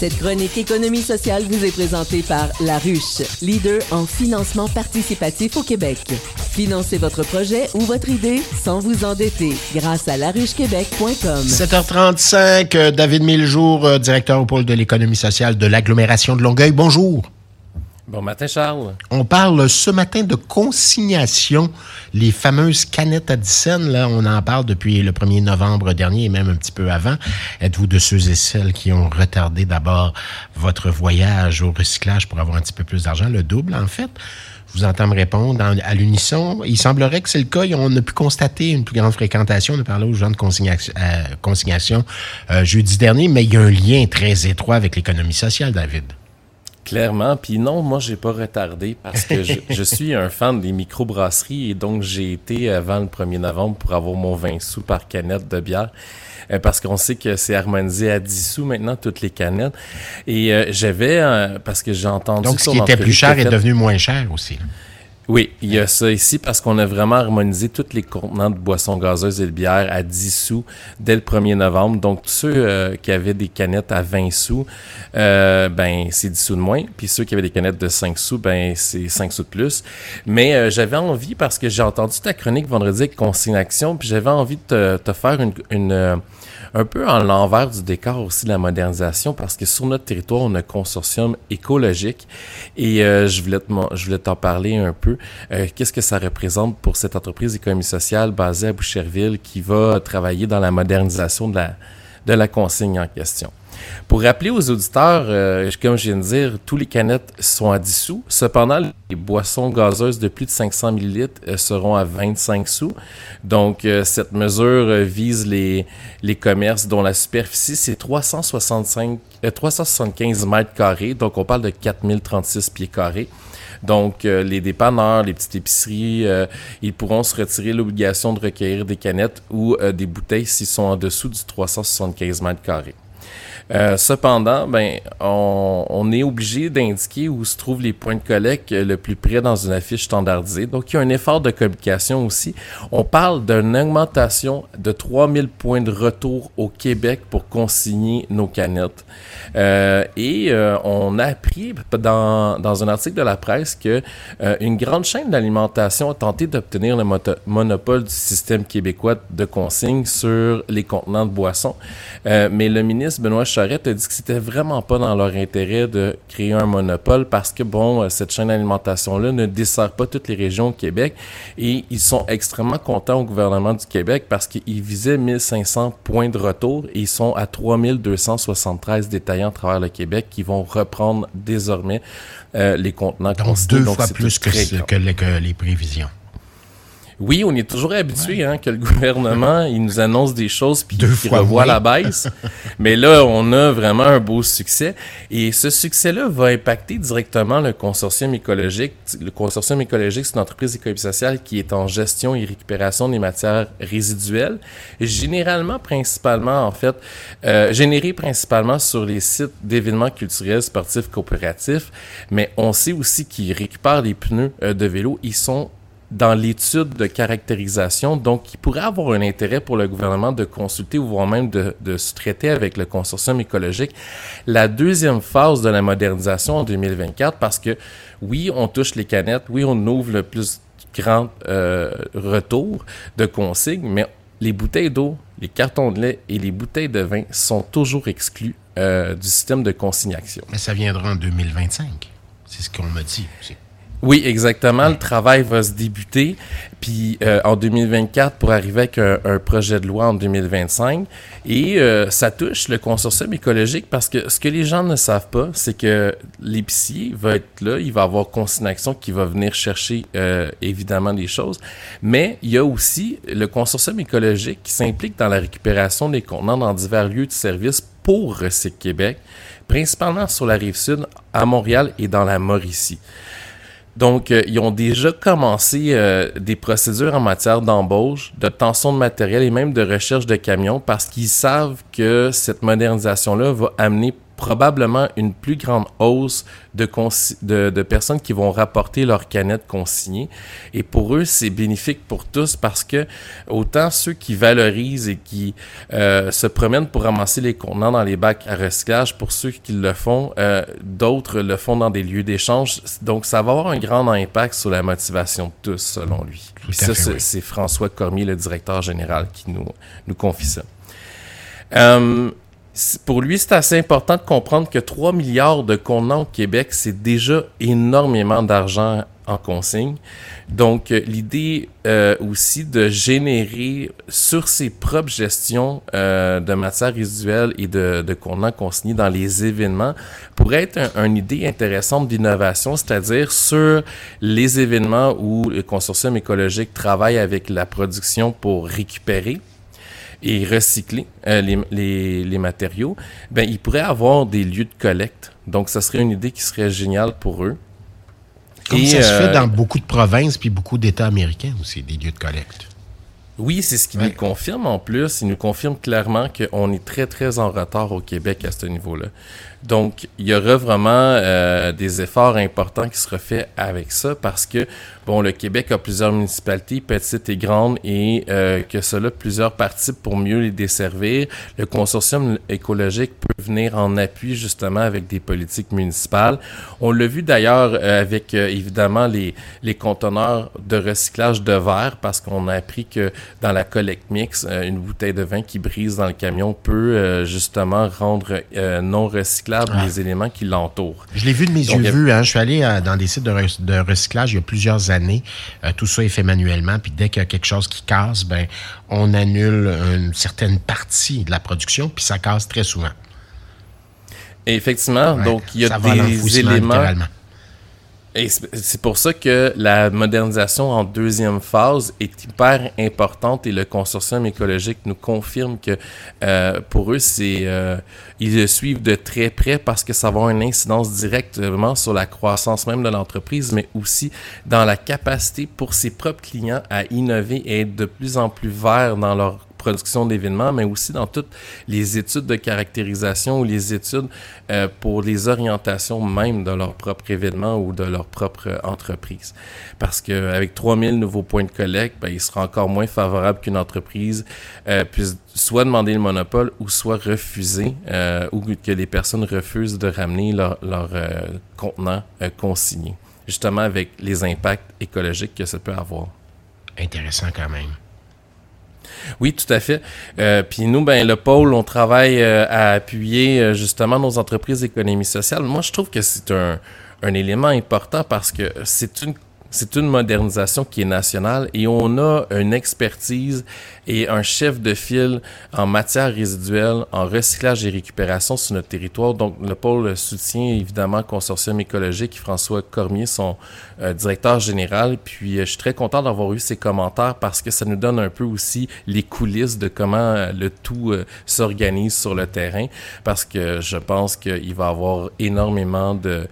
Cette chronique économie sociale vous est présentée par La Ruche, leader en financement participatif au Québec. Financez votre projet ou votre idée sans vous endetter grâce à laruchequebec.com. 7h35, euh, David Millejour, euh, directeur au pôle de l'économie sociale de l'agglomération de Longueuil. Bonjour. Bon matin, Charles. On parle ce matin de consignation, les fameuses canettes Addison. Là, on en parle depuis le 1er novembre dernier et même un petit peu avant. Êtes-vous de ceux et celles qui ont retardé d'abord votre voyage au recyclage pour avoir un petit peu plus d'argent, le double en fait? vous entends me répondre à l'unisson. Il semblerait que c'est le cas. On a pu constater une plus grande fréquentation. On a parlé aux gens de euh, consignation euh, jeudi dernier, mais il y a un lien très étroit avec l'économie sociale, David. Clairement. Puis non, moi, j'ai pas retardé parce que je, suis un fan des microbrasseries et donc j'ai été avant le 1er novembre pour avoir mon 20 sous par canette de bière. Euh, parce qu'on sait que c'est harmonisé à 10 sous maintenant, toutes les canettes. Et euh, j'avais, euh, parce que j'ai entendu... Donc, ce qui était plus cher est devenu moins cher aussi. Oui, il y a ça ici parce qu'on a vraiment harmonisé tous les contenants de boissons gazeuses et de bière à 10 sous dès le 1er novembre. Donc, ceux euh, qui avaient des canettes à 20 sous, euh, ben, c'est 10 sous de moins. Puis ceux qui avaient des canettes de 5 sous, ben, c'est 5 sous de plus. Mais euh, j'avais envie, parce que j'ai entendu ta chronique vendredi avec Consignation, puis j'avais envie de te, faire une un peu en l'envers du décor aussi de la modernisation parce que sur notre territoire, on a un consortium écologique et euh, je voulais je voulais t'en parler un peu. Euh, qu'est-ce que ça représente pour cette entreprise d'économie sociale basée à Boucherville qui va travailler dans la modernisation de la, de la consigne en question? Pour rappeler aux auditeurs, euh, comme je viens de dire, tous les canettes sont à 10 sous. Cependant, les boissons gazeuses de plus de 500 ml euh, seront à 25 sous. Donc, euh, cette mesure vise les, les commerces dont la superficie, c'est 365, 375 mètres carrés. Donc, on parle de 4036 pieds carrés. Donc, les dépanneurs, les petites épiceries, ils pourront se retirer l'obligation de recueillir des canettes ou des bouteilles s'ils sont en dessous du 375 mètres carrés. Euh, cependant, ben, on, est obligé d'indiquer où se trouvent les points de collecte le plus près dans une affiche standardisée. Donc, il y a un effort de communication aussi. On parle d'une augmentation de 3000 points de retour au Québec pour consigner nos canettes. Euh, et euh, on a appris dans, un article de la presse que une grande chaîne d'alimentation a tenté d'obtenir le monopole du système québécois de consigne sur les contenants de boissons. mais le ministre Benoît Charette a dit que c'était vraiment pas dans leur intérêt de créer un monopole parce que, bon, euh, cette chaîne d'alimentation-là ne dessert pas toutes les régions au Québec et ils sont extrêmement contents au gouvernement du Québec parce qu'ils visaient 1500 points de retour et ils sont à 3273 détaillants à travers le Québec qui vont reprendre désormais euh, les contenants. Donc, deux fois plus que, que les prévisions. Oui, on est toujours habitué hein, que le gouvernement il nous annonce des choses puis qu'il revoit la baisse. Mais là, on a vraiment un beau succès et ce succès-là va impacter directement le consortium écologique. Le consortium écologique, c'est une entreprise économique sociale qui est en gestion et récupération des matières résiduelles, généralement, principalement en fait, euh, générées principalement sur les sites d'événements culturels, sportifs, coopératifs. Mais on sait aussi qu'ils récupèrent les pneus euh, de vélo. Ils sont dans l'étude de caractérisation. Donc, il pourrait avoir un intérêt pour le gouvernement de consulter ou voire même de, se traiter avec le consortium écologique la deuxième phase de la modernisation en 2024 parce que oui, on touche les canettes, oui, on ouvre le plus grand euh, retour de consignes, mais les bouteilles d'eau, les cartons de lait et les bouteilles de vin sont toujours exclus euh, du système de consignation. Mais ça viendra en 2025. C'est ce qu'on m'a dit. Oui, exactement. Le travail va se débuter, puis euh, en 2024 pour arriver avec un, projet de loi en 2025. Et euh, ça touche le consortium écologique parce que ce que les gens ne savent pas, c'est que l'épicier va être là, il va avoir consignation qui va venir chercher euh, évidemment des choses, mais il y a aussi le consortium écologique qui s'implique dans la récupération des contenants dans divers lieux de service pour Recyc Québec, principalement sur la rive sud, à Montréal et dans la Mauricie. Donc, euh, ils ont déjà commencé euh, des procédures en matière d'embauche, de tension de matériel et même de recherche de camions parce qu'ils savent que cette modernisation-là va amener probablement une plus grande hausse de, de, de, personnes qui vont rapporter leurs canettes consignées. Et pour eux, c'est bénéfique pour tous parce que autant ceux qui valorisent et qui euh, se promènent pour ramasser les contenants dans les bacs à recyclage, pour ceux qui le font, euh, d'autres le font dans des lieux d'échange. Donc, ça va avoir un grand impact sur la motivation de tous, selon lui. ça, c'est François Cormier, le directeur général, qui nous, nous confie ça. Euh, pour lui, c'est assez important de comprendre que 3 milliards de contenants au Québec, c'est déjà énormément d'argent en consigne. Donc, euh, l'idée euh, aussi de générer sur ses propres gestions euh, de matières résiduelles et de, de contenants consignés dans les événements pourrait être une idée intéressante d'innovation, c'est-à-dire sur les événements où le consortium écologique travaille avec la production pour récupérer et recycler euh, les, les, les, matériaux, ben, ils pourraient avoir des lieux de collecte. Donc, ça serait une idée qui serait géniale pour eux. Comme ça se fait euh, dans beaucoup de provinces puis beaucoup d'États américains aussi, des lieux de collecte. Oui, c'est ce qui nous confirme en plus. Il nous confirme clairement qu'on est très, très en retard au Québec à ce niveau-là. Donc, il y aura vraiment euh, des efforts importants qui seraient faits avec ça parce que, bon, le Québec a plusieurs municipalités, petites et grandes, et euh, que cela plusieurs parties pour mieux les desservir. Le consortium écologique peut venir en appui justement avec des politiques municipales. On l'a vu d'ailleurs euh, avec évidemment les, les conteneurs de recyclage de verre parce qu'on a appris que dans la collecte mix, une bouteille de vin qui brise dans le camion peut justement rendre non recyclable les éléments qui l'entourent. Je l'ai vu de mes yeux vus. Hein. Je suis allé euh, dans des sites de, recyclage il y a plusieurs années. Euh, tout ça est fait manuellement. Puis dès qu'il y a quelque chose qui casse, ben, on annule une certaine partie de la production. Puis ça casse très souvent. effectivement, donc il y a des éléments. Et c'est pour ça que la modernisation en deuxième phase est hyper importante et le consortium écologique nous confirme que euh, pour eux, c'est euh, ils le suivent de très près parce que ça va avoir une incidence directement sur la croissance même de l'entreprise, mais aussi dans la capacité pour ses propres clients à innover et être de plus en plus verts dans leur production d'événements, mais aussi dans toutes les études de caractérisation ou les études euh, pour les orientations même de leur propre événement ou de leur propre entreprise. Parce qu'avec 3000 nouveaux points de collecte, ben, il sera encore moins favorable qu'une entreprise euh, puisse soit demander le monopole ou soit refuser euh, ou que les personnes refusent de ramener leur, leur contenant consigné, justement avec les impacts écologiques que ça peut avoir. Intéressant quand même. Oui, tout à fait. Euh, puis nous, ben le pôle, on travaille euh, à appuyer euh, justement nos entreprises d'économie sociale. Moi, je trouve que c'est un, un élément important parce que c'est une c'est une modernisation qui est nationale et on a une expertise et un chef de file en matière résiduelle, en recyclage et récupération sur notre territoire. Donc, le pôle soutient évidemment Consortium écologique, François Cormier, son euh, directeur général. Puis, euh, je suis très content d'avoir eu ses commentaires parce que ça nous donne un peu aussi les coulisses de comment euh, le tout s'organise sur le terrain. Parce que je pense qu'il va y avoir énormément de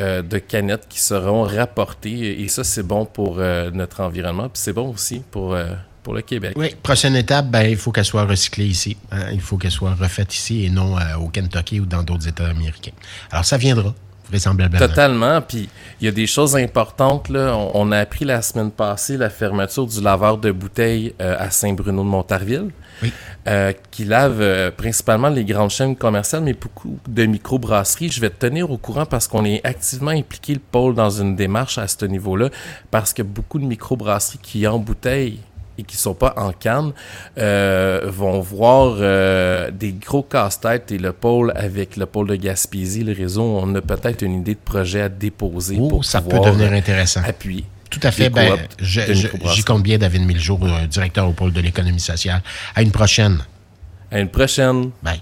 euh, de canettes qui seront rapportées. Et ça, c'est bon pour euh, notre environnement. Puis c'est bon aussi pour, euh, pour le Québec. Oui, prochaine étape, ben, il faut qu'elle soit recyclée ici. Hein. Il faut qu'elle soit refaite ici et non au Kentucky ou dans d'autres États américains. Alors, ça viendra. Vraisemblablement. Totalement. Puis il y a des choses importantes. Là. On, a appris la semaine passée la fermeture du laveur de bouteilles à Saint-Bruno de Montarville. Euh, qui lave euh, principalement les grandes chaînes commerciales, mais beaucoup de microbrasseries. Je vais te tenir au courant parce qu'on est activement impliqué le pôle dans une démarche à ce niveau-là, parce que beaucoup de microbrasseries qui embouteillent et qui sont pas en canne euh, vont voir des gros casse-têtes et le pôle avec le pôle de Gaspésie, le réseau, on a peut-être une idée de projet à déposer pour ça peut devenir intéressant. appuyer. Tout à fait. Ben, J'y compte bien David Miljour, euh, directeur au pôle de l'économie sociale. À une prochaine. À une prochaine. Bye.